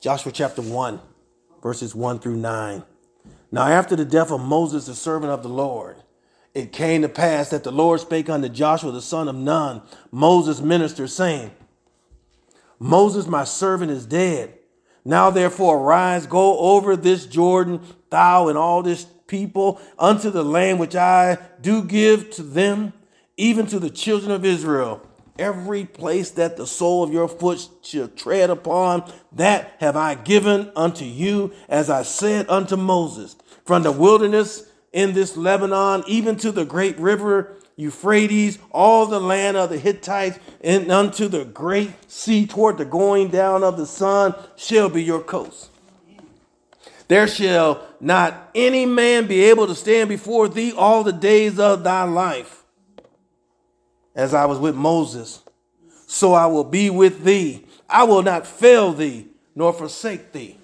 Joshua chapter 1, verses 1 through 9. Now, after the death of Moses, the servant of the Lord, it came to pass that the Lord spake unto Joshua, the son of Nun, Moses' minister, saying, Moses, my servant, is dead. Now, therefore, arise, go over this Jordan, thou and all this people, unto the land which I do give to them, even to the children of Israel. Every place that the sole of your foot shall tread upon, that have I given unto you, as I said unto Moses. From the wilderness in this Lebanon, even to the great river Euphrates, all the land of the Hittites, and unto the great sea toward the going down of the sun shall be your coast. There shall not any man be able to stand before thee all the days of thy life. As I was with Moses, so I will be with thee. I will not fail thee nor forsake thee.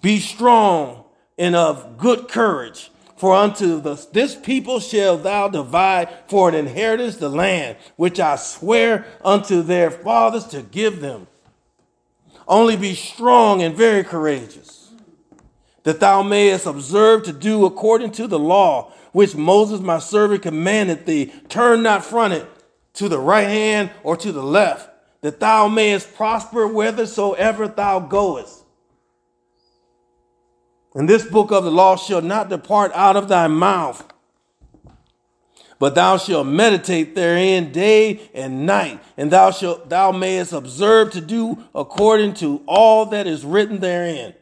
Be strong and of good courage for unto this people shall thou divide for an inheritance the land which I swear unto their fathers to give them. Only be strong and very courageous, that thou mayest observe to do according to the law which Moses my servant commanded thee. Turn not from it to the right hand or to the left, that thou mayest prosper whithersoever thou goest. And this book of the law shall not depart out of thy mouth, but thou shalt meditate therein day and night, and thou shalt thou mayest observe to do according to all that is written therein.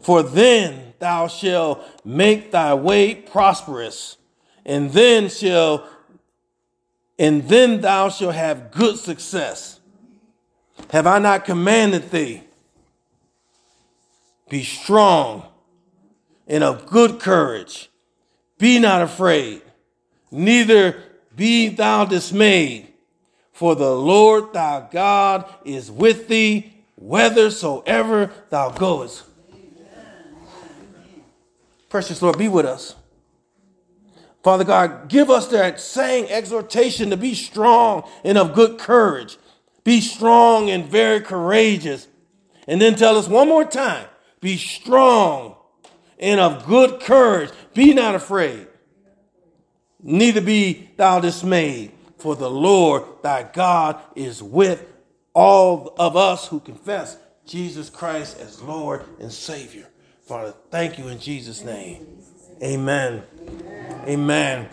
For then thou shalt make thy way prosperous, and then shall and then thou shalt have good success. Have I not commanded thee? Be strong and of good courage. Be not afraid, neither be thou dismayed, for the Lord thy God is with thee whithersoever thou goest. Precious Lord, be with us. Father God, give us that same exhortation to be strong and of good courage. Be strong and very courageous. And then tell us one more time be strong and of good courage. Be not afraid, neither be thou dismayed, for the Lord thy God is with all of us who confess Jesus Christ as Lord and Savior. Father, thank you in Jesus' name. Amen. Amen.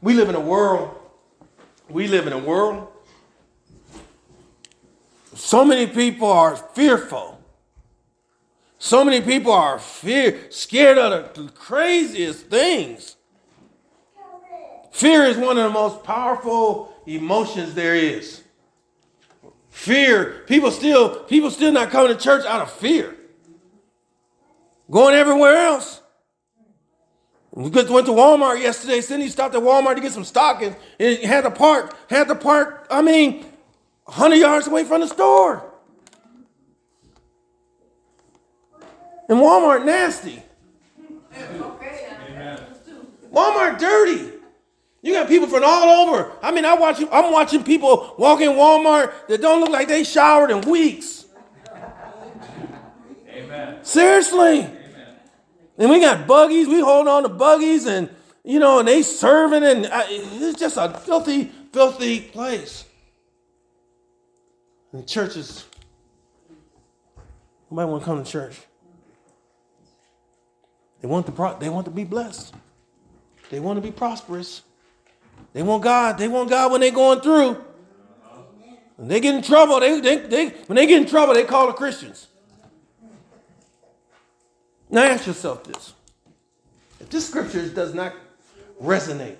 We live in a world, we live in a world. So many people are fearful so many people are fear, scared of the craziest things. Fear is one of the most powerful emotions there is. Fear, people still, people still not coming to church out of fear. Going everywhere else. We just went to Walmart yesterday. Cindy stopped at Walmart to get some stockings and had to park, had to park, I mean, 100 yards away from the store. And Walmart nasty. Walmart dirty. You got people from all over. I mean, I watch, I'm watching people walk in Walmart that don't look like they showered in weeks. Amen. Seriously. And we got buggies. We hold on to buggies, and you know, and they serving, and uh, it's just a filthy, filthy place. And churches. Might want to come to church? They want to pro- they want to be blessed. They want to be prosperous. They want God. They want God when they're going through. When they get in trouble, they, they, they when they get in trouble, they call the Christians. Now ask yourself this. If this scripture does not resonate,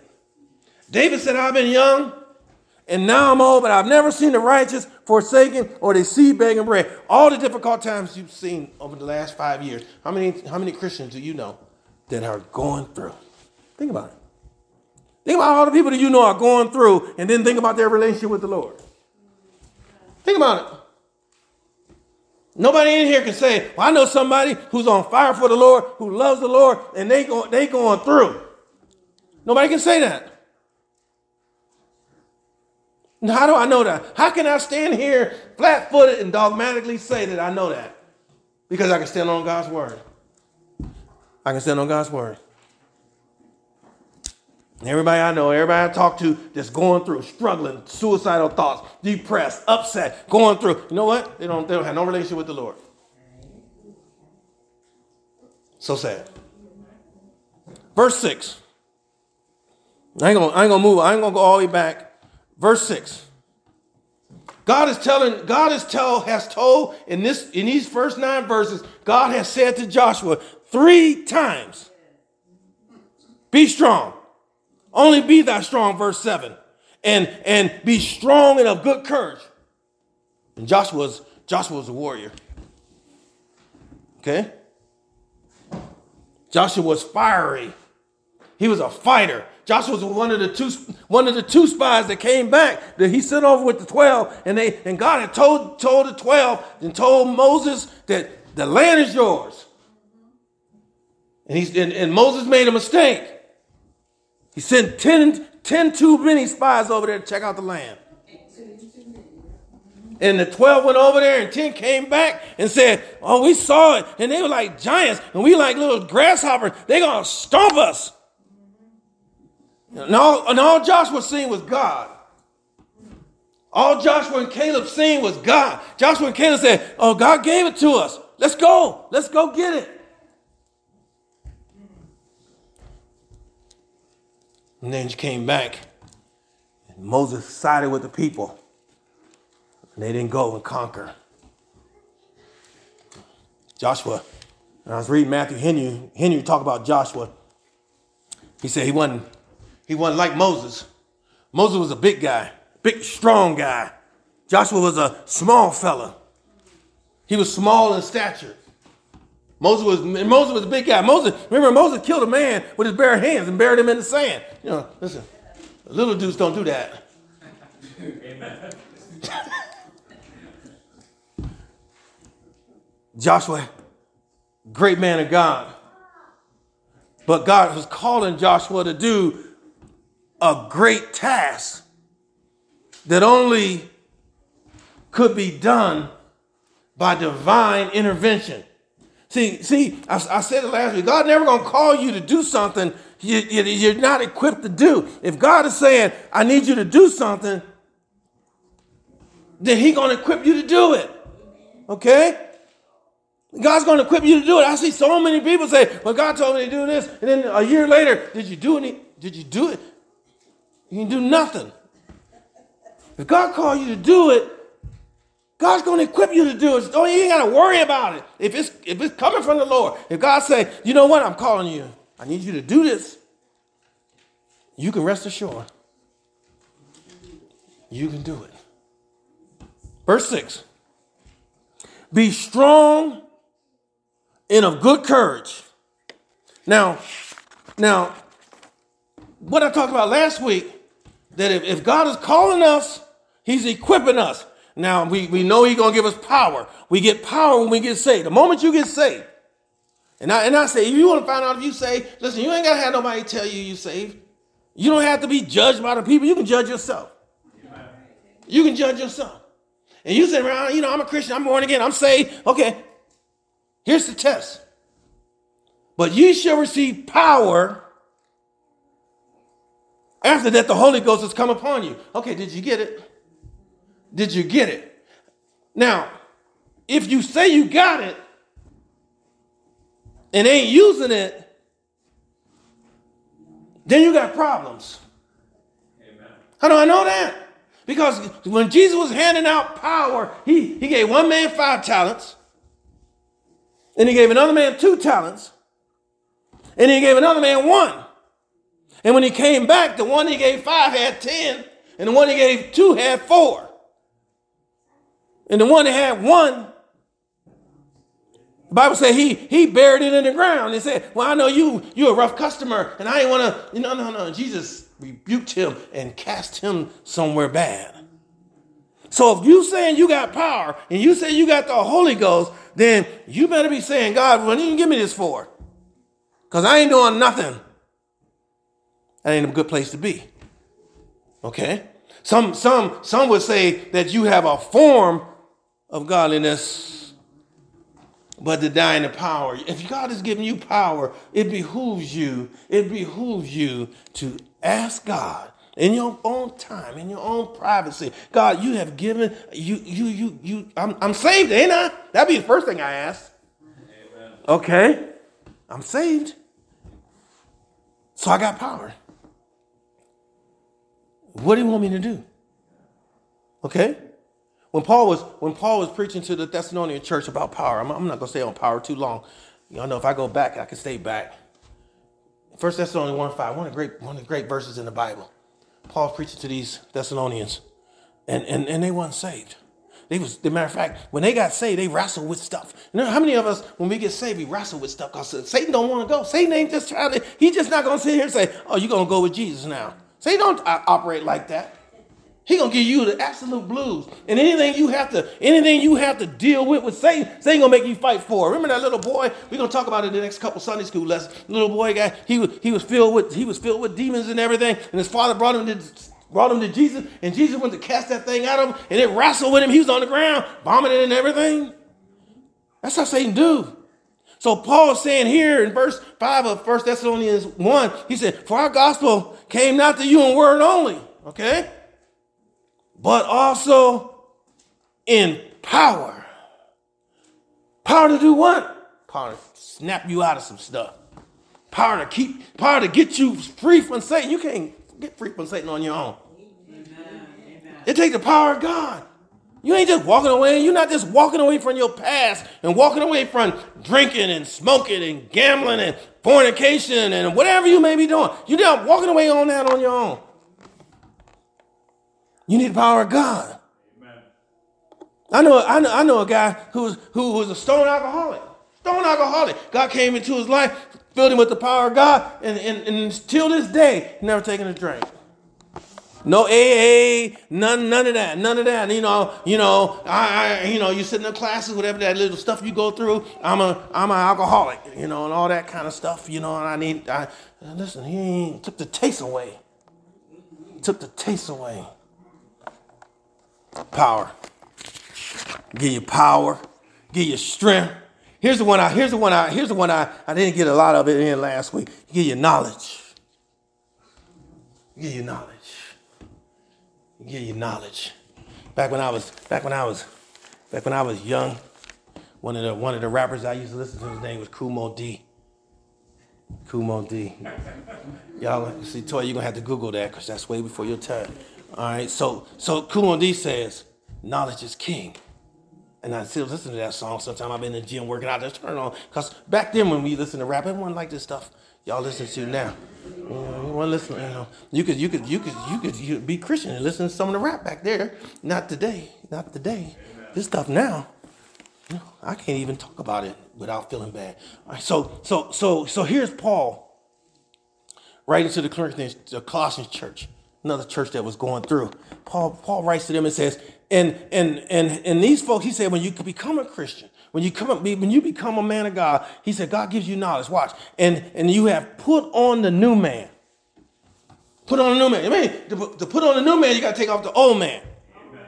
David said, I've been young and now I'm old, but I've never seen the righteous forsaken or they seed begging bread. All the difficult times you've seen over the last five years. How many, how many Christians do you know that are going through? Think about it. Think about all the people that you know are going through, and then think about their relationship with the Lord. Think about it. Nobody in here can say, well, I know somebody who's on fire for the Lord, who loves the Lord, and they go, they going through. Nobody can say that. How do I know that? How can I stand here flat footed and dogmatically say that I know that? Because I can stand on God's word. I can stand on God's word. Everybody I know, everybody I talk to that's going through, struggling, suicidal thoughts, depressed, upset, going through. You know what? They don't, they don't have no relationship with the Lord. So sad. Verse 6. I ain't gonna, I ain't gonna move, I ain't gonna go all the way back. Verse 6. God is telling, God is tell, has told in this in these first nine verses, God has said to Joshua three times, be strong. Only be thou strong, verse 7. And and be strong and of good courage. And Joshua's Joshua was a warrior. Okay? Joshua was fiery. He was a fighter. Joshua was one of the two one of the two spies that came back that he sent over with the 12 and they and God had told told the 12 and told Moses that the land is yours. And he's and, and Moses made a mistake. He sent 10, 10 too many spies over there to check out the land. And the 12 went over there and 10 came back and said, Oh, we saw it. And they were like giants and we like little grasshoppers. They're going to stomp us. And all, and all Joshua seen was God. All Joshua and Caleb seen was God. Joshua and Caleb said, Oh, God gave it to us. Let's go. Let's go get it. And then she came back. And Moses sided with the people. And they didn't go and conquer. Joshua, I was reading Matthew Henry, Henry talk about Joshua. He said he wasn't, he wasn't like Moses. Moses was a big guy, big, strong guy. Joshua was a small fella. He was small in stature. Moses was Moses was a big guy. Moses, remember, Moses killed a man with his bare hands and buried him in the sand. You know, listen, little dudes don't do that. Joshua, great man of God. But God was calling Joshua to do a great task that only could be done by divine intervention. See, see, I, I, said it last week. God never gonna call you to do something you, you're not equipped to do. If God is saying, "I need you to do something," then He gonna equip you to do it. Okay? God's gonna equip you to do it. I see so many people say, "Well, God told me to do this," and then a year later, did you do any? Did you do it? You do nothing. If God called you to do it, God's going to equip you to do it. Don't you ain't got to worry about it. If it's if it's coming from the Lord, if God say, you know what, I'm calling you. I need you to do this. You can rest assured. You can do it. Verse 6. Be strong and of good courage. Now, now, what I talked about last week, that if, if God is calling us, He's equipping us. Now we, we know he's gonna give us power. We get power when we get saved. The moment you get saved, and I and I say, if you want to find out if you saved, listen, you ain't gotta have nobody tell you you saved. You don't have to be judged by the people. You can judge yourself. You can judge yourself. And you say, around, you know, I'm a Christian, I'm born again, I'm saved. Okay, here's the test. But ye shall receive power after that the Holy Ghost has come upon you. Okay, did you get it? Did you get it? Now, if you say you got it and ain't using it, then you got problems. Amen. How do I know that? Because when Jesus was handing out power, he, he gave one man five talents, and he gave another man two talents, and he gave another man one. And when he came back, the one he gave five had ten, and the one he gave two had four. And the one that had one, the Bible said he he buried it in the ground. He said, Well, I know you, you're a rough customer, and I ain't wanna, no, no, no. Jesus rebuked him and cast him somewhere bad. So if you saying you got power and you say you got the Holy Ghost, then you better be saying, God, what did you give me this for? Because I ain't doing nothing. That ain't a good place to be. Okay? Some, some, some would say that you have a form of godliness, but denying the power. If God has given you power, it behooves you, it behooves you to ask God in your own time, in your own privacy. God, you have given you, you, you, you. I'm, I'm saved, ain't I? That'd be the first thing I ask. Amen. Okay, I'm saved, so I got power. What do you want me to do? Okay? When Paul was when Paul was preaching to the Thessalonian church about power, I'm, I'm not gonna stay on power too long. Y'all know if I go back, I can stay back. First Thessalonians 1 5, one of the great one of the great verses in the Bible. Paul's preaching to these Thessalonians, and, and, and they weren't saved. They was, the matter of fact, when they got saved, they wrestled with stuff. You know how many of us, when we get saved, we wrestle with stuff because Satan don't want to go. Satan ain't just trying to, he's just not to sit here and say, oh, you're to go with Jesus now. Satan don't uh, operate like that. He gonna give you the absolute blues. And anything you have to, anything you have to deal with with Satan, Satan gonna make you fight for. Remember that little boy? We're gonna talk about it in the next couple Sunday school lessons. Little boy guy, he was he was filled with he was filled with demons and everything. And his father brought him to brought him to Jesus, and Jesus went to cast that thing out of him, and it wrestled with him. He was on the ground, vomiting and everything. That's how Satan do. So Paul's saying here in verse 5 of 1 Thessalonians 1, he said, For our gospel came not to you in word only, okay? But also in power. Power to do what? Power to snap you out of some stuff. Power to keep, power to get you free from Satan. You can't get free from Satan on your own. Amen. It takes the power of God. You ain't just walking away. You're not just walking away from your past and walking away from drinking and smoking and gambling and fornication and whatever you may be doing. You're not walking away on that on your own. You need the power of God. Amen. I know, I know, I know a guy who was, who was a stone alcoholic. Stone alcoholic. God came into his life, filled him with the power of God, and, and, and till this day, never taken a drink. No AA, none, none of that, none of that. You know, you know, I, I, you know, you sit in the classes, whatever that little stuff you go through. I'm a, I'm an alcoholic, you know, and all that kind of stuff. You know, and I need, I listen. He took the taste away. Took the taste away. Power. Give you power. Give you strength. Here's the one I here's the one I here's the one I, I didn't get a lot of it in last week. Give you knowledge. Give you knowledge. Give you knowledge. Back when I was back when I was back when I was young, one of the one of the rappers I used to listen to his name was Kool D. Dee. D. Y'all see, Toy, you're gonna have to Google that because that's way before your time. All right, so so Moe Dee says, knowledge is king. And I still listen to that song. Sometimes I've been in the gym working out, just turn on. Because back then when we listened to rap, everyone liked this stuff y'all listen to now. To listen, you know. You could you could you could you could you be Christian and listen to some of the rap back there. Not today. Not today. This stuff now. I can't even talk about it without feeling bad. All right, so so so so here's Paul writing to the Corinthians, the Colossians church another church that was going through. Paul, Paul writes to them and says, and and and and these folks, he said, when you become a Christian, when you come up, when you become a man of God, he said, God gives you knowledge. Watch, and and you have put on the new man. Put on the new man. I mean, to, to put on the new man, you got to take off the old man.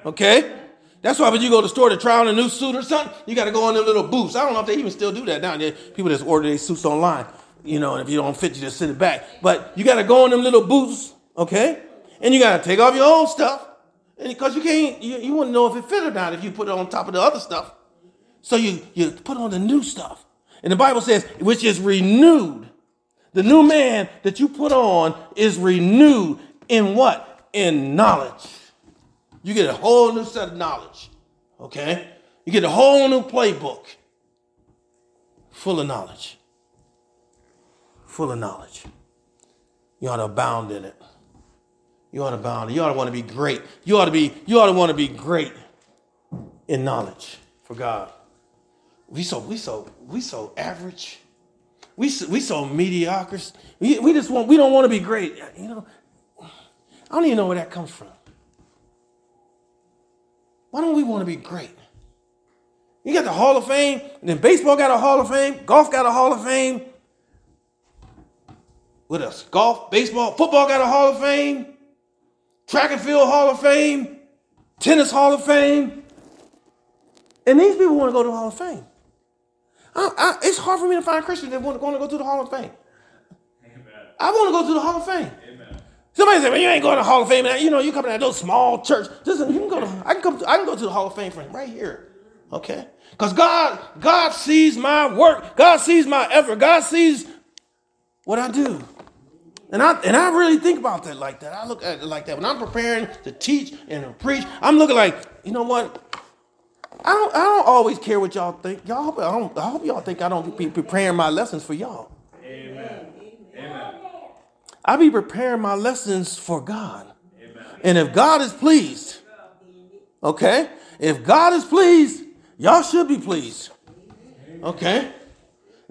Okay. That's why when you go to the store to try on a new suit or something, you got to go on them little booths. I don't know if they even still do that now. People just order their suits online, you know, and if you don't fit, you just send it back. But you got to go on them little booths, okay? And you got to take off your old stuff, and because you can't, you, you wouldn't know if it fit or not if you put it on top of the other stuff. So you you put on the new stuff, and the Bible says, which is renewed. The new man that you put on is renewed in what? In knowledge. You get a whole new set of knowledge. Okay? You get a whole new playbook full of knowledge. Full of knowledge. You ought to abound in it. You ought to bound. You ought to want to be great. You ought to be, you ought to want to be great in knowledge for God. We so we so we so average. We so, we so mediocre. We, we just want we don't want to be great. You know, I don't even know where that comes from. Why don't we want to be great? You got the Hall of Fame, and then baseball got a Hall of Fame, golf got a Hall of Fame. What else? Golf, baseball, football got a Hall of Fame. Track and field Hall of Fame, tennis Hall of Fame. And these people want to go to the Hall of Fame. I, I, it's hard for me to find Christians that want to, want to go to the Hall of Fame. Amen. I want to go to the Hall of Fame. Amen. Somebody said, "Well, you ain't going to the Hall of Fame. You know, you come to that little small church. Listen, you can go to. I can come. To, I can go to the Hall of Fame for right here. Okay, because God, God sees my work. God sees my effort. God sees what I do. And I and I really think about that like that. I look at it like that. When I'm preparing to teach and to preach, I'm looking like, you know what? I don't I don't always care what y'all think. Y'all I, don't, I hope y'all think I don't be preparing my lessons for y'all. Amen. Amen. I be preparing my lessons for God. Amen. And if God is pleased, okay? If God is pleased, y'all should be pleased. Okay?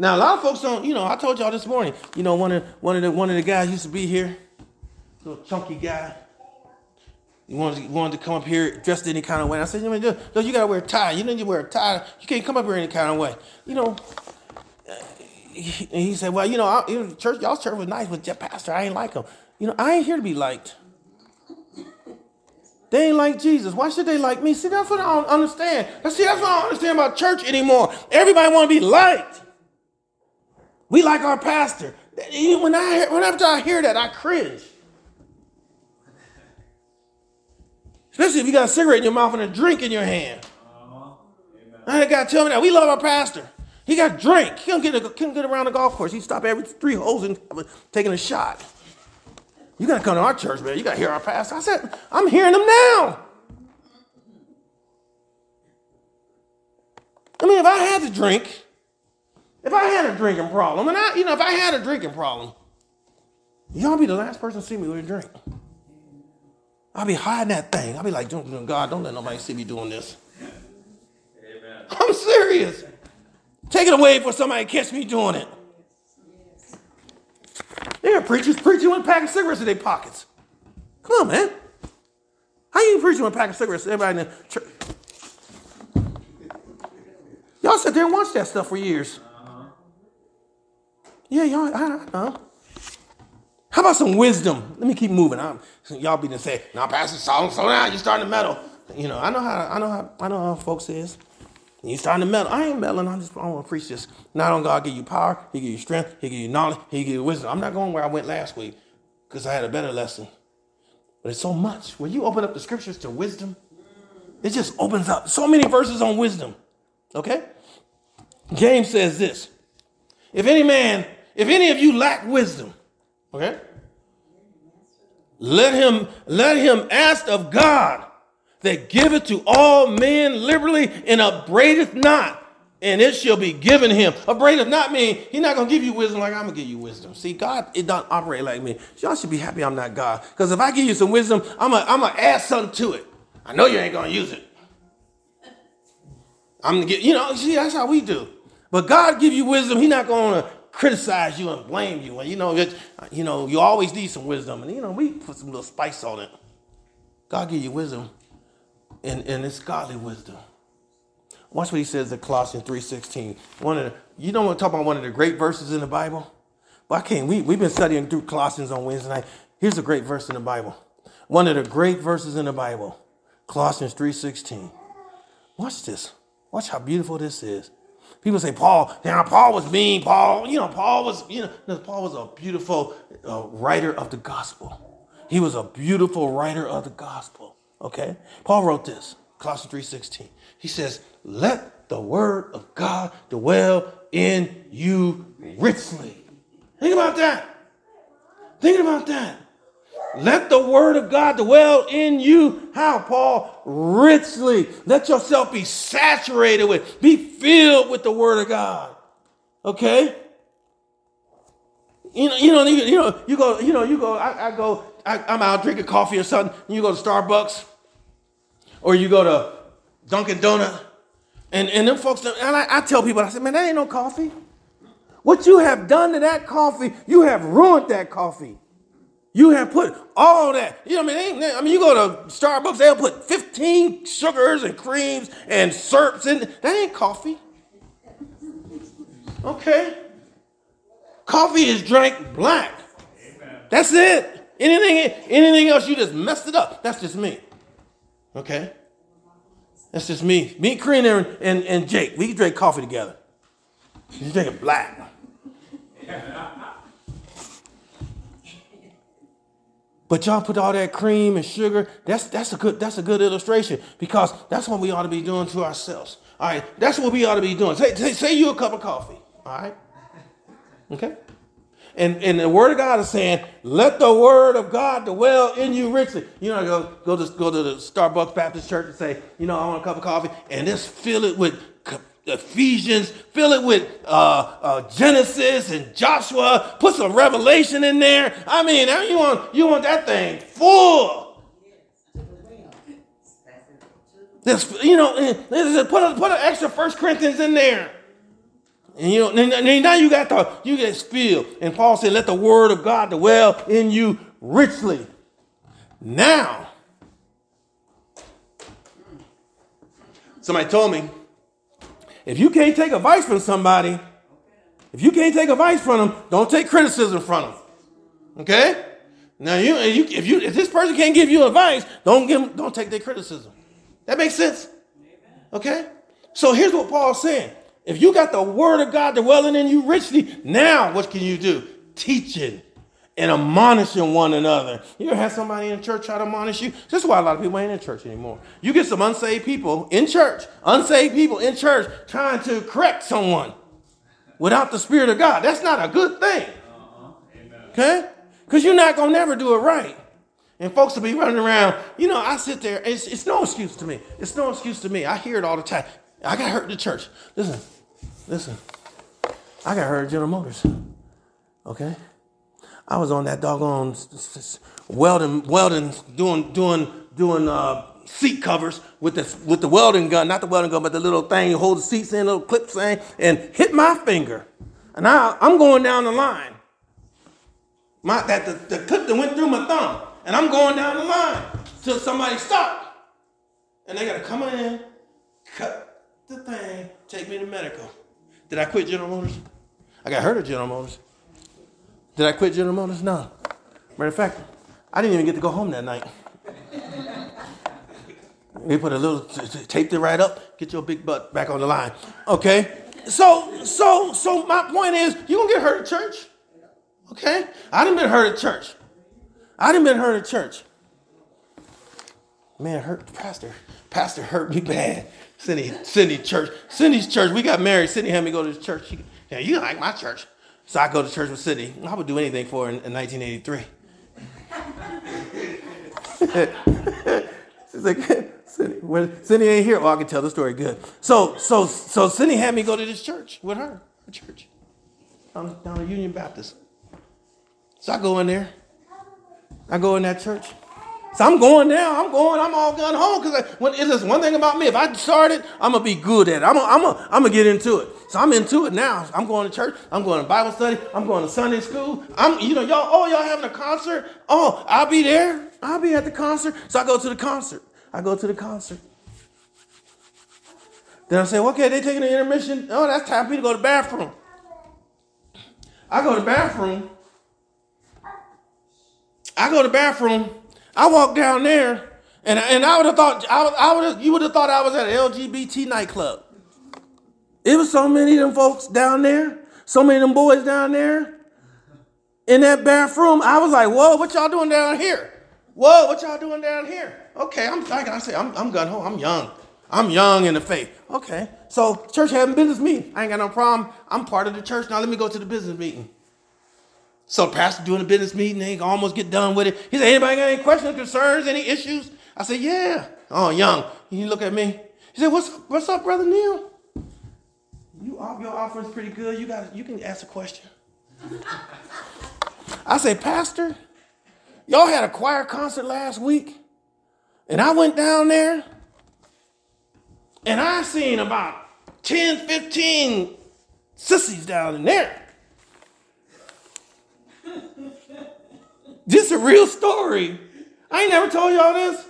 Now a lot of folks don't, you know, I told y'all this morning, you know, one of one of the one of the guys used to be here, little chunky guy. He wanted to, wanted to come up here dressed any kind of way. I said, you, know, you gotta wear a tie. You need to wear a tie. You can't come up here any kind of way. You know. He, and he said, well, you know, I, church, y'all's church was nice, but your pastor, I ain't like him. You know, I ain't here to be liked. They ain't like Jesus. Why should they like me? See, that's what I don't understand. See, that's what I don't understand about church anymore. Everybody want to be liked. We like our pastor. When I whenever I hear that, I cringe. Especially if you got a cigarette in your mouth and a drink in your hand. Uh-huh. I got to tell me that. We love our pastor. He got drink. He don't get, can't get around the golf course. He stop every three holes and taking a shot. You got to come to our church, man. You got to hear our pastor. I said, I'm hearing him now. I mean, if I had to drink, if I had a drinking problem, and I, you know, if I had a drinking problem, y'all be the last person to see me with a drink. I'll be hiding that thing. I'll be like, God, don't let nobody see me doing this. Amen. I'm serious. Take it away before somebody catch me doing it. There are preachers preaching with a pack of cigarettes in their pockets. Come on, man. How you preaching with a pack of cigarettes? Everybody in the church. Y'all sit there and watch that stuff for years. Yeah, y'all, I, I know. How about some wisdom? Let me keep moving. I'm, y'all be to say, "Now, Pastor, slow, slow down. You're starting to meddle." You know, I know how. I know how. I know how folks is. You starting to meddle. I ain't meddling. I just I want to preach this. Not on God give you power. He give you strength. He give you knowledge. He give you wisdom. I'm not going where I went last week because I had a better lesson. But it's so much. When you open up the scriptures to wisdom, it just opens up so many verses on wisdom. Okay? James says this: If any man if any of you lack wisdom, okay, let him let him ask of God that giveth to all men liberally and upbraideth not, and it shall be given him. Upbraideth not mean he's not gonna give you wisdom like I'm gonna give you wisdom. See, God, it don't operate like me. Y'all should be happy I'm not God. Because if I give you some wisdom, I'm gonna I'm gonna add something to it. I know you ain't gonna use it. I'm gonna get, you know, see, that's how we do. But God give you wisdom, He's not gonna criticize you and blame you. And you know, you know, you always need some wisdom. And you know, we put some little spice on it. God give you wisdom, and, and it's godly wisdom. Watch what he says in Colossians 3.16. One of the, you don't want to talk about one of the great verses in the Bible? But I can't. We, we've been studying through Colossians on Wednesday night. Here's a great verse in the Bible. One of the great verses in the Bible. Colossians 3.16. Watch this. Watch how beautiful this is. People say Paul, now Paul was mean. Paul, you know, Paul was, you know, Paul was a beautiful uh, writer of the gospel. He was a beautiful writer of the gospel. Okay, Paul wrote this, Colossians three sixteen. He says, "Let the word of God dwell in you richly." Think about that. Think about that. Let the word of God dwell in you. How, Paul? Richly. Let yourself be saturated with, be filled with the word of God. Okay? You know, you know, you know, you go, you know, you go, I, I go, I, am out drinking coffee or something, you go to Starbucks, or you go to Dunkin' Donut, and, and them folks, and I, I tell people, I said, man, that ain't no coffee. What you have done to that coffee, you have ruined that coffee. You have put all that. You know, what I mean, I mean, you go to Starbucks, they'll put 15 sugars and creams and syrups in. That ain't coffee. Okay. Coffee is drank black. That's it. Anything, anything else, you just messed it up. That's just me. Okay? That's just me. Me, Karina, and, and, and Jake. We can drink coffee together. You drink it black. But y'all put all that cream and sugar. That's that's a good that's a good illustration because that's what we ought to be doing to ourselves. All right, that's what we ought to be doing. Say, say, say you a cup of coffee. All right, okay. And, and the word of God is saying, let the word of God dwell in you richly. You know, go, go, to, go to the Starbucks Baptist Church and say, you know, I want a cup of coffee, and just fill it with Ephesians, fill it with uh, uh, Genesis and Joshua, put some revelation in there. I mean, now you want, you want that thing full. Just, you know, put, a, put an extra First Corinthians in there. And you know, and now you got the you get filled. And Paul said, "Let the word of God dwell in you richly." Now, somebody told me, if you can't take advice from somebody, if you can't take advice from them, don't take criticism from them. Okay? Now, you, if you if this person can't give you advice, don't give don't take their criticism. That makes sense. Okay? So here's what Paul's saying. If you got the word of God dwelling in you richly, now what can you do? Teaching and admonishing one another. You ever have somebody in church try to admonish you? This is why a lot of people ain't in church anymore. You get some unsaved people in church, unsaved people in church trying to correct someone without the Spirit of God. That's not a good thing. Okay? Because you're not going to never do it right. And folks will be running around. You know, I sit there. It's, it's no excuse to me. It's no excuse to me. I hear it all the time. I got hurt in the church. Listen, listen. I got hurt at General Motors. Okay? I was on that doggone welding, welding, doing, doing, doing uh, seat covers with the with the welding gun, not the welding gun, but the little thing you hold the seats in, little clip thing, and hit my finger. And now I'm going down the line. My that the, the clip that went through my thumb, and I'm going down the line till somebody stop. And they gotta come in, cut the thing, take me to medical. Did I quit General Motors? I got hurt at General Motors. Did I quit General Motors? No. Matter of fact, I didn't even get to go home that night. We put a little, taped it right up, get your big butt back on the line. Okay? So, so, so my point is, you gonna get hurt at church. Okay? I didn't been hurt at church. I didn't been hurt at church. Man, hurt pastor. Pastor hurt me bad. Cindy, Cindy church. Cindy's church. We got married. Cindy had me go to the church. She, yeah, you like my church. So I go to church with Cindy. I would do anything for her in, in 1983. She's like, Cindy, well, Cindy ain't here. Well, I can tell the story good. So, so, so Cindy had me go to this church with her, her church, down, down at Union Baptist. So I go in there. I go in that church. So I'm going now. I'm going. I'm all gone home because when it is one thing about me. If I started, I'm gonna be good at it. I'm gonna, I'm gonna, I'm gonna get into it. So I'm into it now. I'm going to church. I'm going to Bible study. I'm going to Sunday school. I'm, you know, y'all. Oh, y'all having a concert? Oh, I'll be there. I'll be at the concert. So I go to the concert. I go to the concert. Then I say, okay, they taking the intermission. Oh, that's time for me to go to the bathroom. I go to the bathroom. I go to the bathroom. I walked down there, and, and I would have thought I, I would you would have thought I was at an LGBT nightclub. It was so many of them folks down there, so many of them boys down there in that bathroom. I was like, whoa, what y'all doing down here? Whoa, what y'all doing down here? Okay, I'm like I say, I'm I'm gun home. I'm young. I'm young in the faith. Okay. So church having business meeting. I ain't got no problem. I'm part of the church. Now let me go to the business meeting. So pastor doing a business meeting, they almost get done with it. He said, anybody got any questions, concerns, any issues? I said, yeah. Oh, young. He look at me. He said, what's up, what's up, brother Neil? You your offer is pretty good. You got you can ask a question. I said, Pastor, y'all had a choir concert last week, and I went down there, and I seen about 10, 15 sissies down in there. This is a real story. I ain't never told y'all this.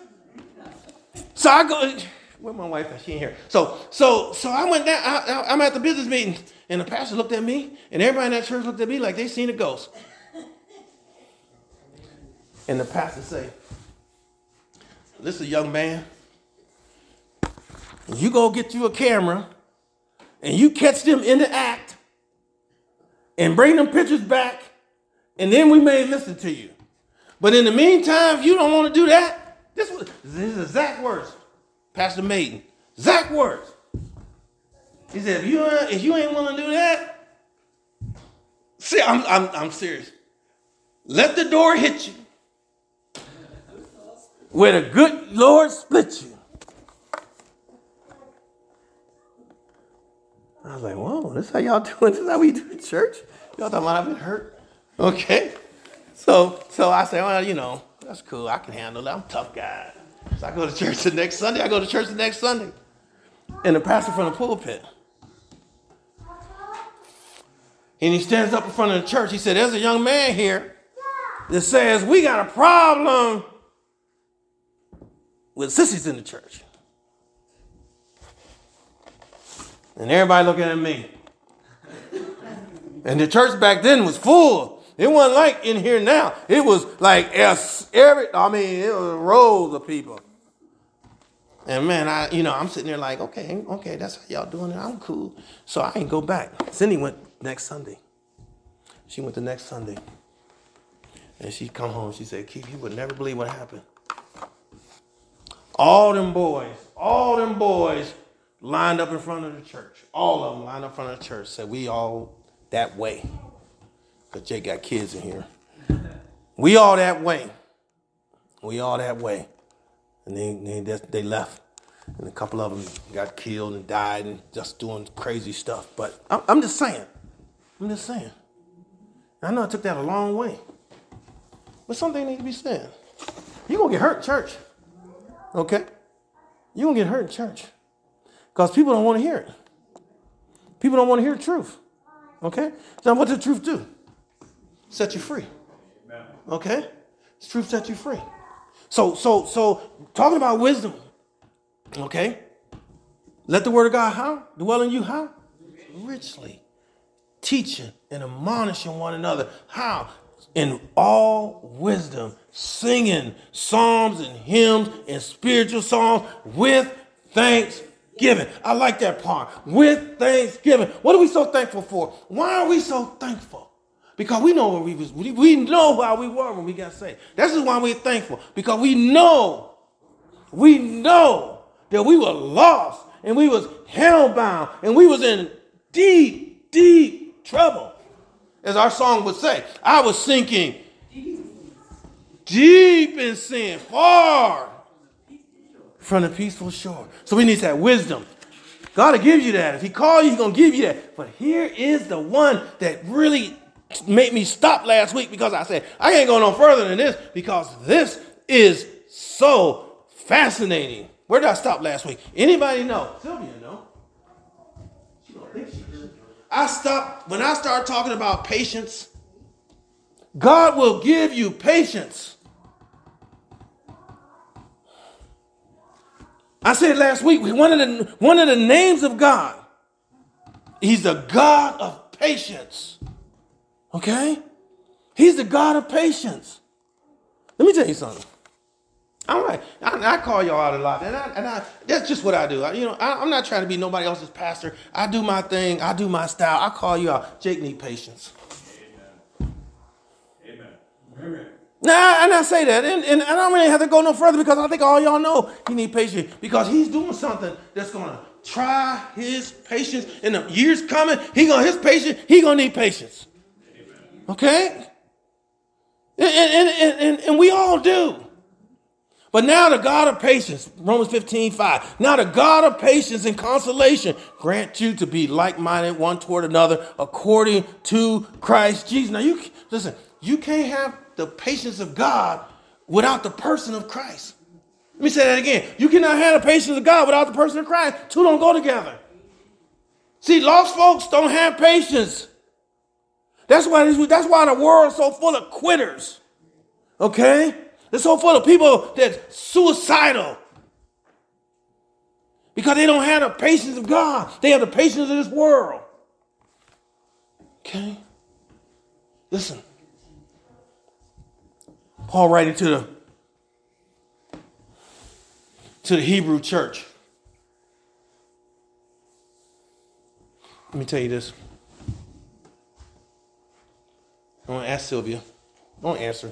So I go, where my wife at? She ain't here. So, so, so I went down. I, am at the business meeting, and the pastor looked at me, and everybody in that church looked at me like they seen a ghost. and the pastor say, "This is a young man. You go get you a camera, and you catch them in the act, and bring them pictures back, and then we may listen to you. But in the meantime, if you don't want to do that, this was this is Zach words, Pastor Maiden, Zach words. He said, if you uh, if you ain't willing to do that, see, I'm I'm I'm serious. Let the door hit you. Where the good Lord split you. I was like, whoa, this is how y'all doing? This is how we do church? Y'all thought I've been hurt? Okay. So so I say, well, you know, that's cool. I can handle it. I'm a tough guy. So I go to church the next Sunday. I go to church the next Sunday. And the pastor from the pulpit. And he stands up in front of the church. He said, There's a young man here that says we got a problem with sissies in the church. And everybody looking at me. And the church back then was full. It wasn't like in here now. It was like every, I mean, it was rows of people. And man, I, you know, I'm sitting there like, okay, okay, that's how y'all doing it. I'm cool. So I ain't go back. Cindy went next Sunday. She went the next Sunday. And she come home. She said, Keith, you would never believe what happened. All them boys, all them boys lined up in front of the church. All of them lined up in front of the church. Said, we all that way. Because Jake got kids in here. We all that way. We all that way. And they, they, they left. And a couple of them got killed and died and just doing crazy stuff. But I'm, I'm just saying. I'm just saying. I know I took that a long way. But something need to be said. You're going to get hurt church. Okay? You're going to get hurt in church. Because people don't want to hear it. People don't want to hear the truth. Okay? So what does the truth do? Set you free. Okay? Truth set you free. So, so, so talking about wisdom. Okay? Let the word of God how? Dwell in you how? Richly. Teaching and admonishing one another. How? In all wisdom, singing psalms and hymns and spiritual songs with thanksgiving. I like that part. With thanksgiving. What are we so thankful for? Why are we so thankful? Because we know where we was, we know how we were when we got saved. This is why we're thankful. Because we know, we know that we were lost and we was hellbound and we was in deep, deep trouble. As our song would say, I was sinking deep in sin, far from the peaceful shore. So we need that wisdom. God will give you that. If He call you, He's gonna give you that. But here is the one that really made me stop last week because I said I can't go no further than this because this is so fascinating. Where did I stop last week? Anybody know? Sylvia know. She don't think she I stopped when I start talking about patience. God will give you patience. I said last week, one of the one of the names of God, He's the God of patience. Okay? He's the God of patience. Let me tell you something. All right, I, I call y'all out a lot, and, I, and I, that's just what I do. I, you know, I, am not trying to be nobody else's pastor. I do my thing. I do my style. I call you out. Jake need patience. Amen. Amen. Amen. Nah, and I say that, and, and, I don't really have to go no further because I think all y'all know he need patience because he's doing something that's gonna try his patience in the years coming. He gonna his patience. He gonna need patience. Okay, and and, and, and, we all do. But now the God of patience, Romans 15, 5. Now the God of patience and consolation grant you to be like-minded one toward another according to Christ Jesus. Now you listen, you can't have the patience of God without the person of Christ. Let me say that again. You cannot have the patience of God without the person of Christ. Two don't go together. See, lost folks don't have patience. That's why, that's why the world's so full of quitters. Okay? It's so full of people that's suicidal. Because they don't have the patience of God. They have the patience of this world. Okay? Listen. Paul writing to the to the Hebrew church. Let me tell you this. I want to ask Sylvia. Don't answer.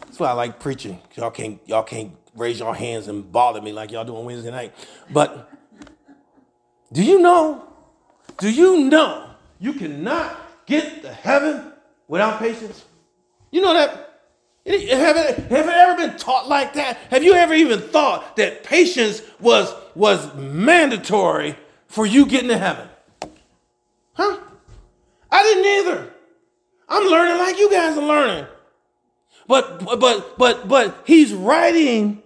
That's why I like preaching. Y'all can't y'all can't raise your hands and bother me like y'all do on Wednesday night. But do you know? Do you know you cannot get to heaven without patience? You know that? Have it, have it ever been taught like that? Have you ever even thought that patience was, was mandatory for you getting to heaven? Huh? I didn't either. I'm learning like you guys are learning. But but but but he's writing,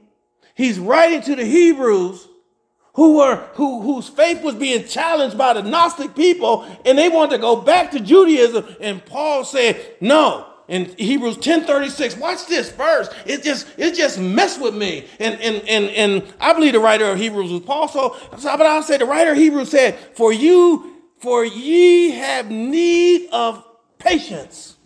he's writing to the Hebrews who were who whose faith was being challenged by the Gnostic people, and they wanted to go back to Judaism. And Paul said, No, in Hebrews 10:36. Watch this verse. It just it just messed with me. And and and and I believe the writer of Hebrews was Paul. So, but I'll say the writer of Hebrews said, For you, for ye have need of patience.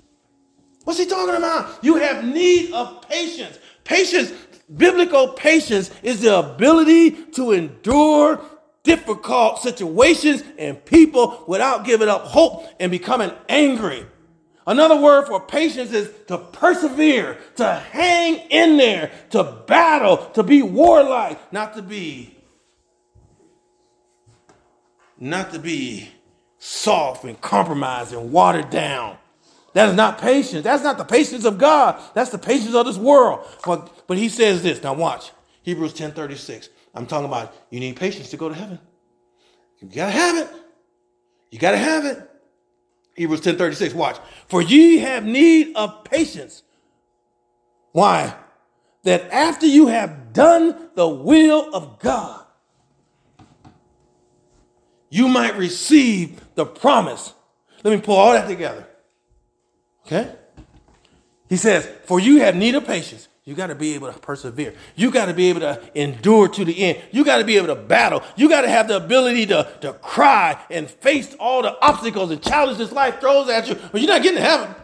What's he talking about? You have need of patience. Patience, biblical patience is the ability to endure difficult situations and people without giving up hope and becoming angry. Another word for patience is to persevere, to hang in there, to battle, to be warlike, not to be not to be soft and compromised and watered down. That is not patience. That's not the patience of God. That's the patience of this world. But, but he says this. Now watch. Hebrews 10 36. I'm talking about you need patience to go to heaven. You gotta have it. You gotta have it. Hebrews 10 36. Watch. For ye have need of patience. Why? That after you have done the will of God, you might receive the promise. Let me pull all that together. Okay? He says, For you have need of patience. You got to be able to persevere. You got to be able to endure to the end. You got to be able to battle. You got to have the ability to, to cry and face all the obstacles and challenges life throws at you. But you're not getting to heaven.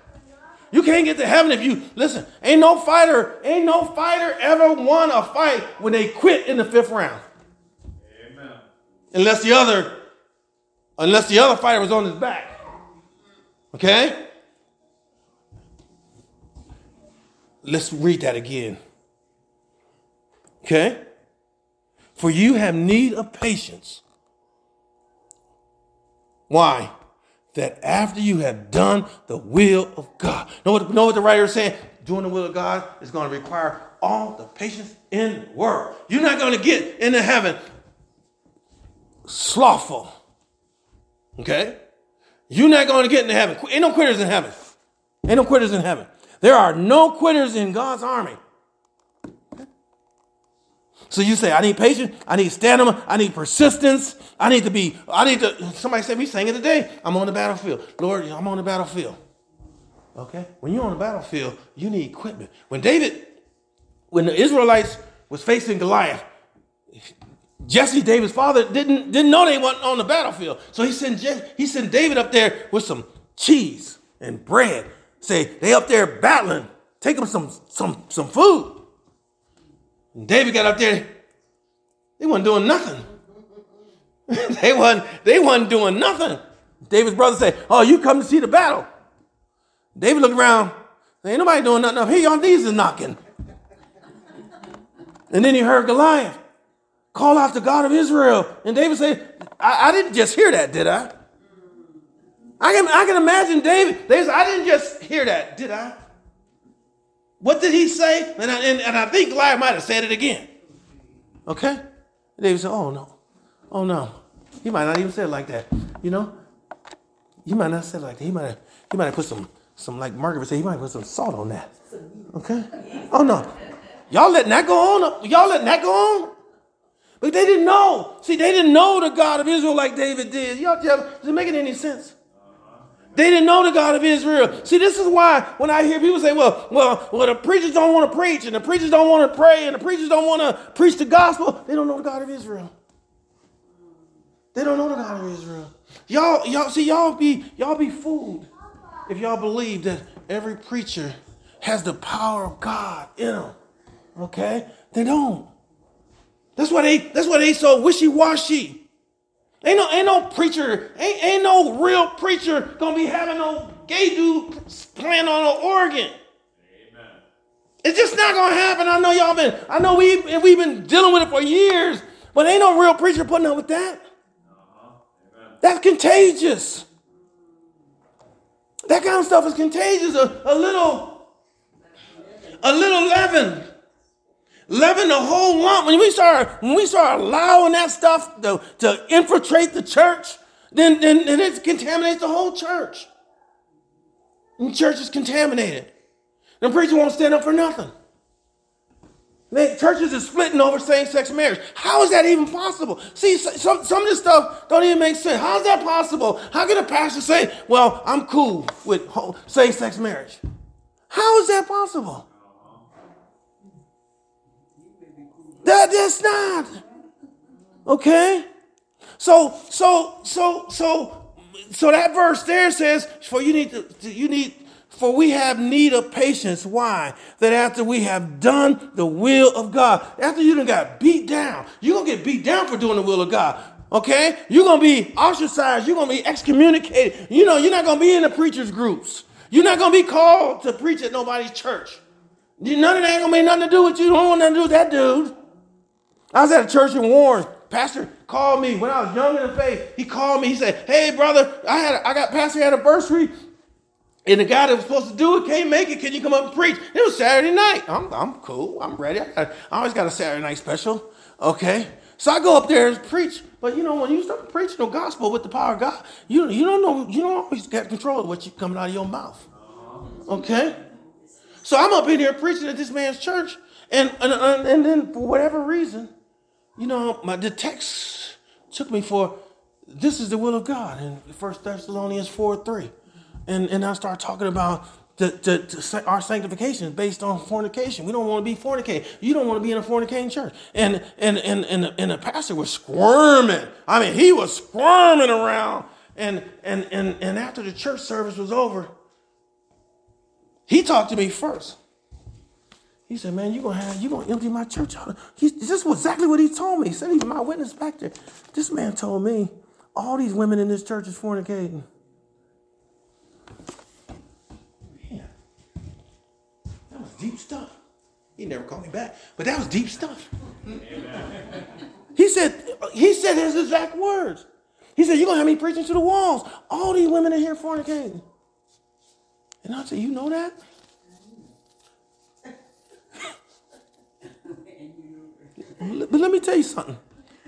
You can't get to heaven if you listen. Ain't no fighter, ain't no fighter ever won a fight when they quit in the fifth round. Amen. Unless the other, unless the other fighter was on his back. Okay? Let's read that again. Okay? For you have need of patience. Why? That after you have done the will of God. Know what, know what the writer is saying? Doing the will of God is going to require all the patience in the world. You're not going to get into heaven slothful. Okay? You're not going to get into heaven. Ain't no quitters in heaven. Ain't no quitters in heaven. There are no quitters in God's army. So you say, I need patience, I need stamina, I need persistence, I need to be, I need to, somebody said, we sang it today, I'm on the battlefield. Lord, I'm on the battlefield. Okay? When you're on the battlefield, you need equipment. When David, when the Israelites was facing Goliath, Jesse, David's father, didn't, didn't know they weren't on the battlefield. So he sent, he sent David up there with some cheese and bread say they up there battling. Take them some some some food. And David got up there. They wasn't doing nothing. they wasn't they wasn't doing nothing. David's brother said, "Oh, you come to see the battle." David looked around. Ain't nobody doing nothing up here. Your knees is knocking. and then he heard Goliath call out the God of Israel. And David said, I, I didn't just hear that, did I? I can, I can imagine David. David I didn't just hear that, did I? What did he say? And I, and, and I think Goliath might have said it again. Okay? David said, Oh no. Oh no. He might not even say it like that. You know? He might not say it like that. He might have, he might have put some, some like Margaret said, he might put some salt on that. Okay? Oh no. Y'all letting that go on? Y'all letting that go on? But they didn't know. See, they didn't know the God of Israel like David did. Y'all, does it make any sense? They didn't know the God of Israel. See, this is why when I hear people say, well, well, well, the preachers don't want to preach, and the preachers don't want to pray, and the preachers don't want to preach the gospel, they don't know the God of Israel. They don't know the God of Israel. Y'all, y'all, see, y'all be y'all be fooled if y'all believe that every preacher has the power of God in them. Okay? They don't. That's why they that's why they so wishy-washy. Ain't no, ain't no preacher, ain't, ain't no real preacher gonna be having no gay dude playing on an organ. Amen. It's just not gonna happen. I know y'all been, I know we we've been dealing with it for years, but ain't no real preacher putting up with that. Uh-huh. That's contagious. That kind of stuff is contagious. A, a little, a little leaven leaven the whole lump. When we start, when we start allowing that stuff to, to infiltrate the church, then, then, then it contaminates the whole church. And the church is contaminated. The preacher won't stand up for nothing. They, churches are splitting over same-sex marriage. How is that even possible? See, some, some of this stuff don't even make sense. How is that possible? How can a pastor say, well, I'm cool with same-sex marriage? How is that possible? That is not. Okay? So, so, so, so, so that verse there says, for you need to, you need, for we have need of patience. Why? That after we have done the will of God, after you done got beat down, you're gonna get beat down for doing the will of God. Okay? You're gonna be ostracized, you're gonna be excommunicated. You know, you're not gonna be in the preachers' groups. You're not gonna be called to preach at nobody's church. None of that ain't gonna make nothing to do with you. Don't want nothing to do with that dude. I was at a church in Warren. Pastor called me when I was young in the faith. He called me. He said, "Hey, brother, I had I got pastor anniversary, and the guy that was supposed to do it can't make it. Can you come up and preach?" It was Saturday night. I'm I'm cool. I'm ready. I, I always got a Saturday night special. Okay, so I go up there and preach. But you know, when you start preaching the gospel with the power of God, you you don't know you don't always get control of what's coming out of your mouth. Okay, so I'm up in here preaching at this man's church, and and, and then for whatever reason you know, my the text took me for this is the will of God in First Thessalonians 4 3. And, and I start talking about the, the, the, our sanctification is based on fornication. We don't want to be fornicating. You don't want to be in a fornicating church. And and and and the, and the pastor was squirming. I mean, he was squirming around. And and and and after the church service was over, he talked to me first. He said, "Man, you're gonna have you gonna empty my church out." He, this was exactly what he told me. He said, "Even my witness back there." This man told me all these women in this church is fornicating. Man, that was deep stuff. He never called me back, but that was deep stuff. He said, he said his exact words. He said, You're gonna have me preaching to the walls. All these women in here fornicating. And I said, You know that? But let me tell you something.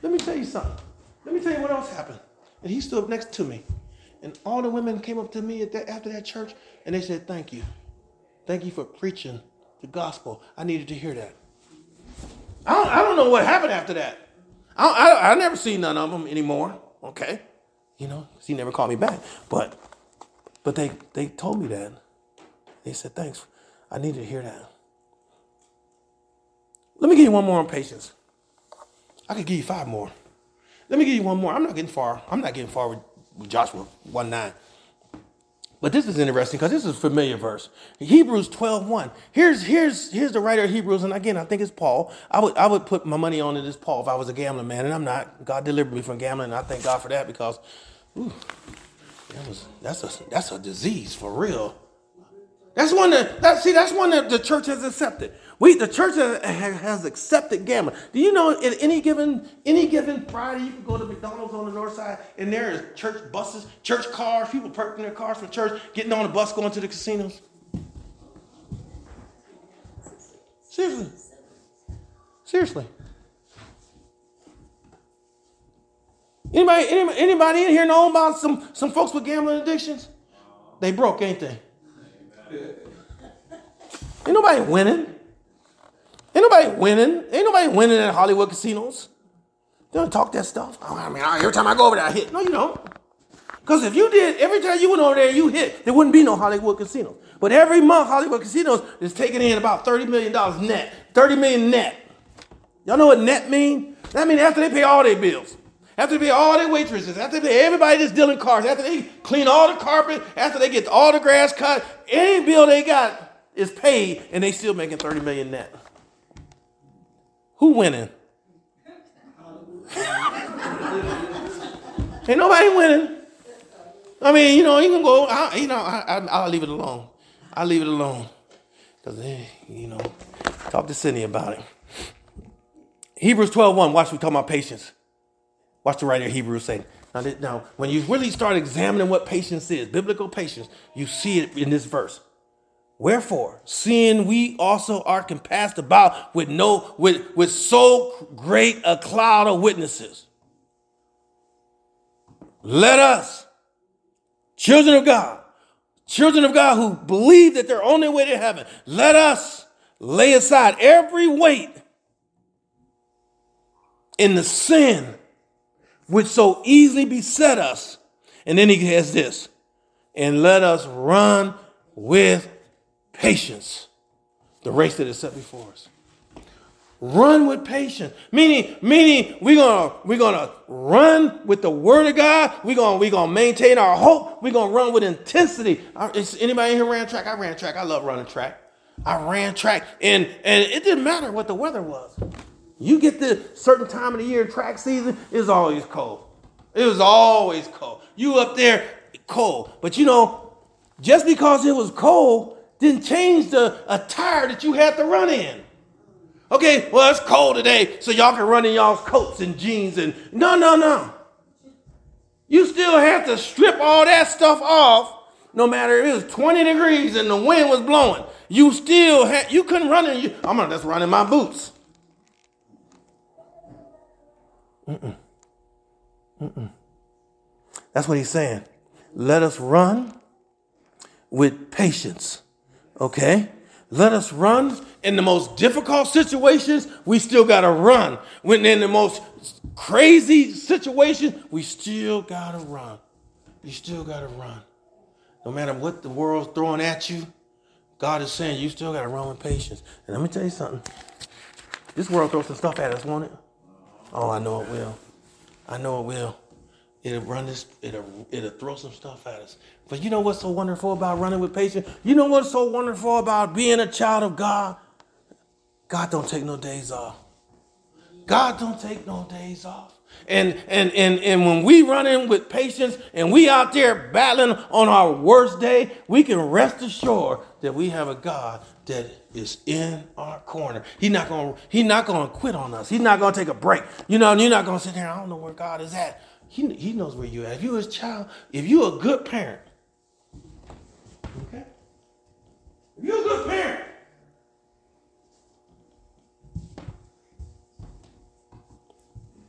Let me tell you something. Let me tell you what else happened. And he stood up next to me. And all the women came up to me that, after that church and they said, Thank you. Thank you for preaching the gospel. I needed to hear that. I don't, I don't know what happened after that. I, I, I never seen none of them anymore. Okay. You know, he never called me back. But but they, they told me that. They said, Thanks. I needed to hear that. Let me give you one more on patience. I could give you five more. Let me give you one more. I'm not getting far. I'm not getting far with, Joshua 1 9. But this is interesting because this is a familiar verse. Hebrews 12 1. Here's, here's, here's the writer of Hebrews, and again, I think it's Paul. I would, I would put my money on it as Paul if I was a gambling man, and I'm not. God delivered me from gambling, and I thank God for that because ooh, that was, that's, a, that's a disease for real. That's one that, that see, that's one that the church has accepted. We, the church has accepted gambling. Do you know at any given any given Friday you can go to McDonald's on the north side and there is church buses, church cars, people parking their cars from church, getting on the bus going to the casinos. Seriously. Seriously. Anybody, anybody, anybody in here know about some, some folks with gambling addictions? They broke, ain't they? Ain't nobody winning. Ain't nobody winning. Ain't nobody winning at Hollywood casinos. They don't talk that stuff. Oh, I mean, every time I go over there, I hit. No, you don't. Because if you did, every time you went over there, you hit, there wouldn't be no Hollywood casinos. But every month, Hollywood casinos is taking in about $30 million net. 30 million net. Y'all know what net mean? That means after they pay all their bills. After they pay all their waitresses, after they pay everybody that's dealing cars, after they clean all the carpet, after they get all the grass cut, any bill they got, is paid and they still making 30 million net. Who winning? Ain't nobody winning. I mean, you know, you can go, I, you know, I, will leave it alone. I'll leave it alone. Because, eh, you know, talk to Cindy about it. Hebrews 12 1, watch we talk about patience. Watch the writer of Hebrews say. Now, now, when you really start examining what patience is, biblical patience, you see it in this verse. Wherefore, seeing we also are compassed about with no with, with so great a cloud of witnesses, let us, children of God, children of God who believe that they're on their way to heaven, let us lay aside every weight in the sin which so easily beset us. And then he has this, and let us run with patience the race that is set before us. Run with patience. Meaning, meaning we're gonna we're gonna run with the word of God. We're gonna we're gonna maintain our hope. We're gonna run with intensity. Is anybody here ran track? I ran track. I love running track. I ran track, and and it didn't matter what the weather was. You get the certain time of the year, track season is always cold. It was always cold. You up there, cold. But you know, just because it was cold didn't change the attire that you had to run in. Okay, well, it's cold today, so y'all can run in y'all's coats and jeans and no, no, no. You still have to strip all that stuff off, no matter if it was 20 degrees and the wind was blowing. You still had, you couldn't run in, you, I'm gonna just run in my boots. Mm-mm. Mm-mm. That's what he's saying. Let us run with patience. Okay? Let us run in the most difficult situations, we still got to run. When in the most crazy situations, we still got to run. You still got to run. No matter what the world's throwing at you, God is saying you still got to run with patience. And let me tell you something. This world throws some stuff at us, won't it? Oh, I know it will. I know it will. It'll run this, it'll, it'll throw some stuff at us. But you know what's so wonderful about running with patience? You know what's so wonderful about being a child of God? God don't take no days off. God don't take no days off. And and and and when we run in with patience and we out there battling on our worst day, we can rest assured that we have a God that is in our corner. He's not gonna he's not gonna quit on us. He's not gonna take a break. You know, you're not gonna sit there. I don't know where God is at. He, he knows where you're at. If you're his child, if you're a good parent, okay? If you're a good parent,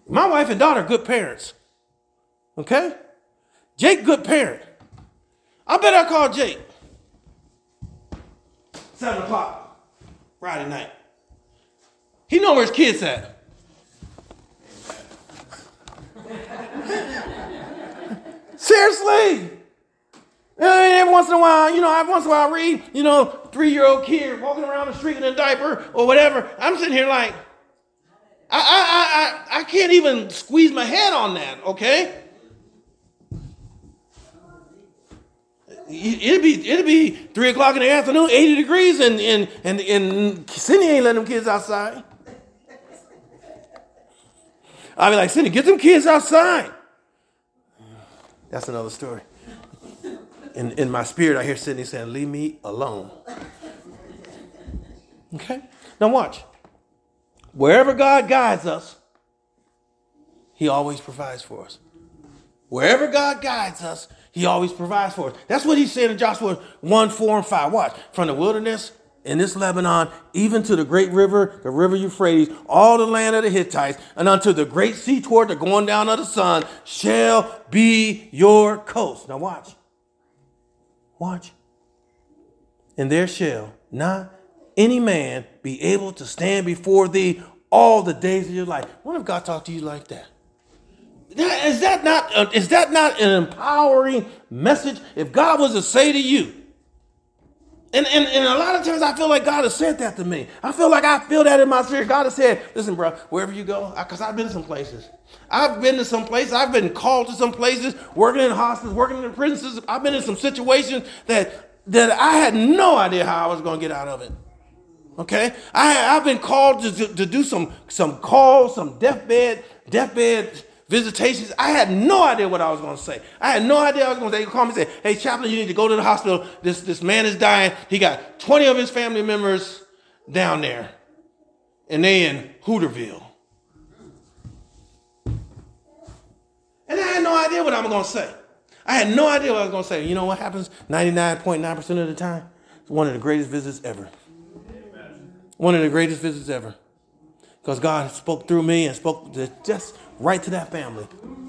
My wife and daughter good parents. Okay? Jake, good parent. I bet I call Jake. Seven o'clock Friday night. He know where his kids at. Seriously. Every once in a while, you know, every once in a while I read, you know, three-year-old kid walking around the street in a diaper or whatever. I'm sitting here like, I, I, I, I can't even squeeze my head on that, okay? It'd be it'd be three o'clock in the afternoon, 80 degrees, and and and, and Cindy ain't letting them kids outside. I'd be like, Cindy, get them kids outside. That's another story. In, in my spirit, I hear Cindy saying, Leave me alone. Okay? Now, watch. Wherever God guides us, He always provides for us. Wherever God guides us, He always provides for us. That's what He said in Joshua 1 4 and 5. Watch. From the wilderness in this Lebanon, even to the great river, the river Euphrates, all the land of the Hittites, and unto the great sea toward the going down of the sun, shall be your coast. Now, watch. Watch. And there shall not any man be able to stand before thee all the days of your life. What if God talked to you like that? Is that not uh, is that not an empowering message? If God was to say to you, and, and, and a lot of times I feel like God has said that to me. I feel like I feel that in my spirit. God has said, listen, bro, wherever you go, because I've been to some places. I've been to some places. I've been called to some places, working in hospitals, working in prisons. I've been in some situations that that I had no idea how I was going to get out of it. Okay, I, I've been called to, to, to do some some calls, some deathbed deathbed visitations. I had no idea what I was going to say. I had no idea I was going to say. They call me and say, "Hey, chaplain, you need to go to the hospital. This this man is dying. He got 20 of his family members down there, and they in Hooterville." And I had no idea what I was going to say. I had no idea what I was going to say. You know what happens 99.9% of the time? It's one of the greatest visits ever. One of the greatest visits ever. Because God spoke through me and spoke to just right to that family.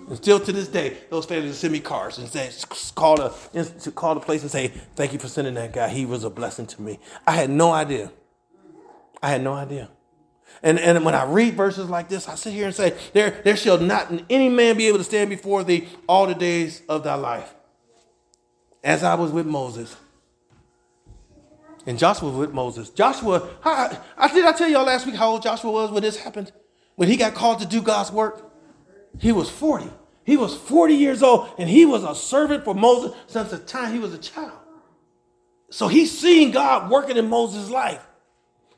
And still to this day, those families send me cards and say, call the, call the place and say, thank you for sending that guy. He was a blessing to me. I had no idea. I had no idea. And, and when I read verses like this, I sit here and say, there, there shall not any man be able to stand before thee all the days of thy life. As I was with Moses. And Joshua was with Moses. Joshua, I, I did I tell y'all last week how old Joshua was when this happened? When he got called to do God's work? He was 40. He was 40 years old, and he was a servant for Moses since the time he was a child. So he's seeing God working in Moses' life.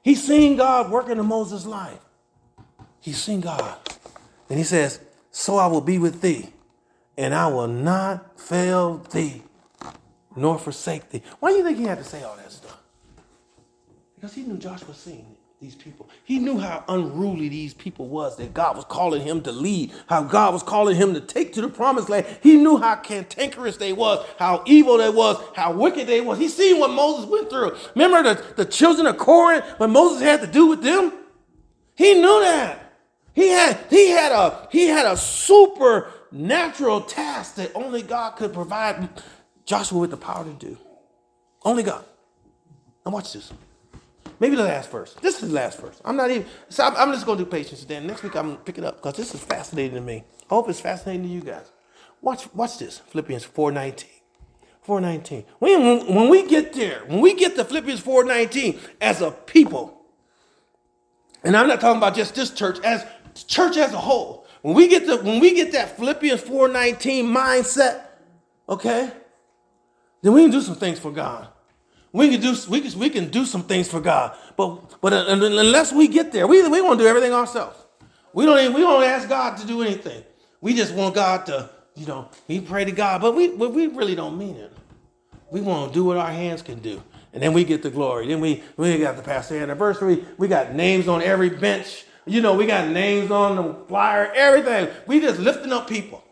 He's seen God working in Moses' life. He's seen God. And he says, So I will be with thee, and I will not fail thee, nor forsake thee. Why do you think he had to say all that stuff? Because he knew Joshua seen these people. He knew how unruly these people was that God was calling him to lead, how God was calling him to take to the promised land. He knew how cantankerous they was, how evil they was, how wicked they was. He seen what Moses went through. Remember the, the children of Korah, what Moses had to do with them? He knew that. He had he had a he had a supernatural task that only God could provide Joshua with the power to do. Only God. And watch this. Maybe the last verse. This is the last verse. I'm not even. So I'm, I'm just going to do patience. Then next week I'm going to pick it up because this is fascinating to me. I hope it's fascinating to you guys. Watch, watch this. Philippians 4:19. 4:19. When, when we get there, when we get to Philippians 4:19 as a people, and I'm not talking about just this church, as church as a whole. When we get to when we get that Philippians 4:19 mindset, okay, then we can do some things for God. We can do we can, we can do some things for God, but but uh, unless we get there, we we want to do everything ourselves. We don't even, we don't ask God to do anything. We just want God to you know we pray to God, but we but we really don't mean it. We want to do what our hands can do, and then we get the glory. Then we we got the pastor anniversary. We got names on every bench. You know we got names on the flyer. Everything. We just lifting up people.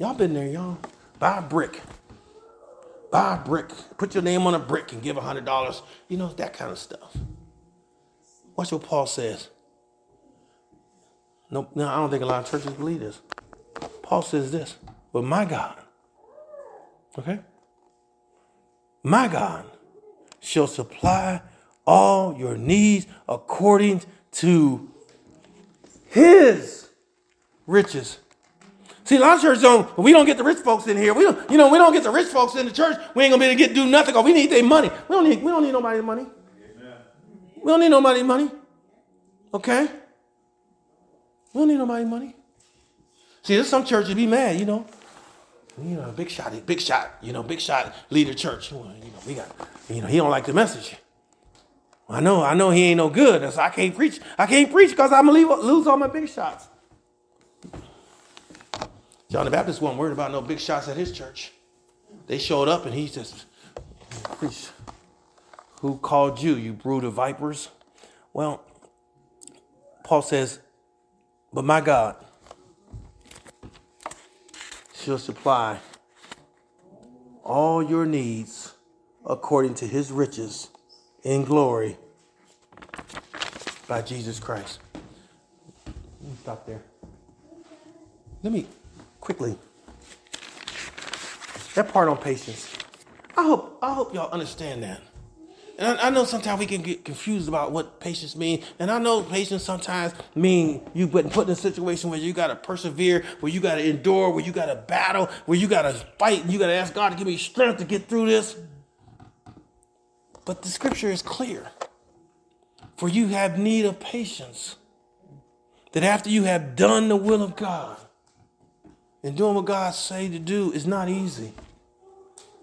Y'all been there, y'all. Buy a brick buy a brick, put your name on a brick and give a hundred dollars. You know, that kind of stuff. Watch what Paul says. No, no, I don't think a lot of churches believe this. Paul says this, but my God, okay? My God shall supply all your needs according to his riches See, a lot of churches don't, we don't get the rich folks in here. We don't, you know, we don't get the rich folks in the church. We ain't gonna be able to get do nothing we need their money. We don't need, we don't need nobody's money. Amen. We don't need nobody's money. Okay? We don't need nobody's money. See, there's some churches be mad, you know. You know, big shot, big shot, you know, big shot leader church. You know, we got, you know, he don't like the message. I know, I know he ain't no good. So I can't preach. I can't preach because I'm gonna lose all my big shots. John the Baptist wasn't worried about no big shots at his church. They showed up and he preached. Who called you, you brood of vipers? Well, Paul says, but my God shall supply all your needs according to his riches in glory by Jesus Christ. Stop there. Let me quickly. That part on patience. I hope I hope y'all understand that. And I, I, know sometimes we can get confused about what patience means. And I know patience sometimes mean you've been put in a situation where you got to persevere, where you got to endure, where you got to battle, where you got to fight, and you got to ask God to give me strength to get through this. But the scripture is clear. For you have need of patience. That after you have done the will of God, and doing what God say to do is not easy.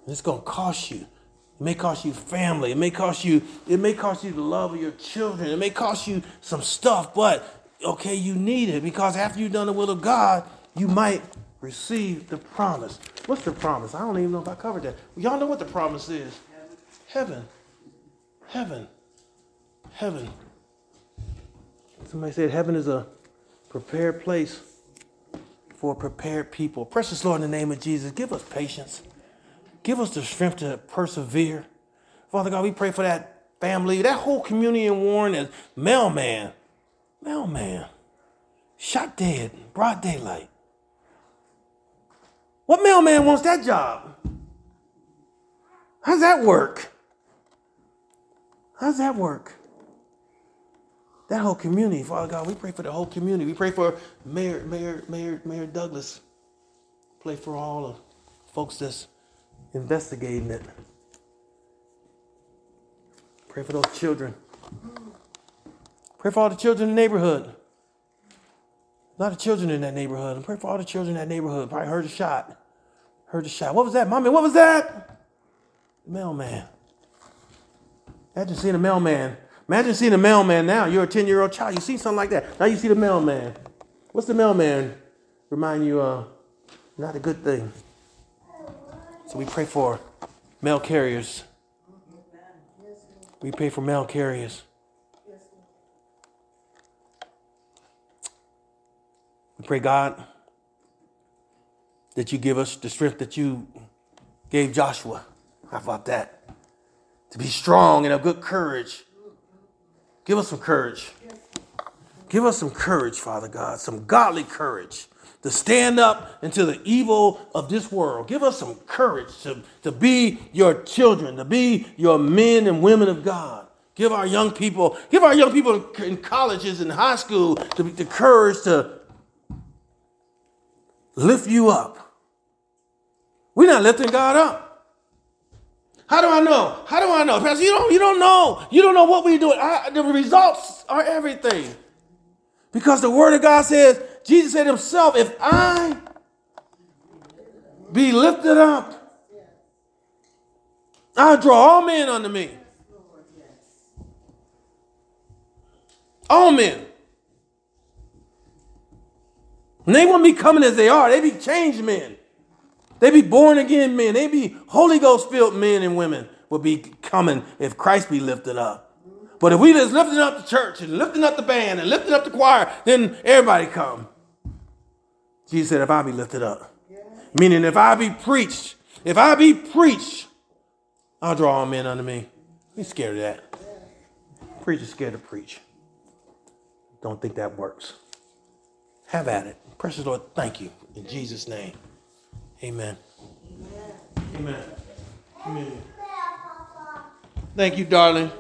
It's to cost you. It may cost you family. It may cost you, it may cost you the love of your children. It may cost you some stuff, but okay, you need it because after you've done the will of God, you might receive the promise. What's the promise? I don't even know if I covered that. Y'all know what the promise is. Heaven. Heaven. Heaven. Somebody said heaven is a prepared place for prepared people. Precious Lord, in the name of Jesus, give us patience. Give us the strength to persevere. Father God, we pray for that family, that whole community in Warren is mailman. Mailman. Shot dead, broad daylight. What mailman wants that job? How's that work? How's that work? That whole community, Father God, we pray for the whole community. We pray for Mayor, Mayor, Mayor, Mayor Douglas. Pray for all the folks that's investigating it. Pray for those children. Pray for all the children in the neighborhood. A lot of children in that neighborhood. Pray for all the children in that neighborhood. Probably heard a shot. Heard a shot. What was that, mommy? What was that? The mailman. Imagine seeing a mailman. Imagine seeing a mailman now. You're a 10 year old child. You see something like that. Now you see the mailman. What's the mailman remind you of? Not a good thing. So we pray for mail carriers. We pray for mail carriers. We pray, God, that you give us the strength that you gave Joshua. How about that? To be strong and of good courage. Give us some courage. Give us some courage, Father God, some godly courage to stand up into the evil of this world. Give us some courage to, to be your children, to be your men and women of God. Give our young people, give our young people in colleges and high school the, the courage to lift you up. We're not lifting God up. How do I know? How do I know? Pastor, you don't, you don't know. You don't know what we're doing. I, the results are everything. Because the word of God says, Jesus said himself, if I be lifted up, I'll draw all men unto me. All men. And they won't be coming as they are. They be changed men. They be born again men. They be Holy Ghost filled men and women will be coming if Christ be lifted up. But if we just lifting up the church and lifting up the band and lifting up the choir, then everybody come. Jesus said, if I be lifted up. Meaning if I be preached, if I be preached, I'll draw all men unto me. Be scared of that. Preacher's scared to preach. Don't think that works. Have at it. Precious Lord, thank you. In Jesus' name. Amen. Amen. Amen. Thank you, darling.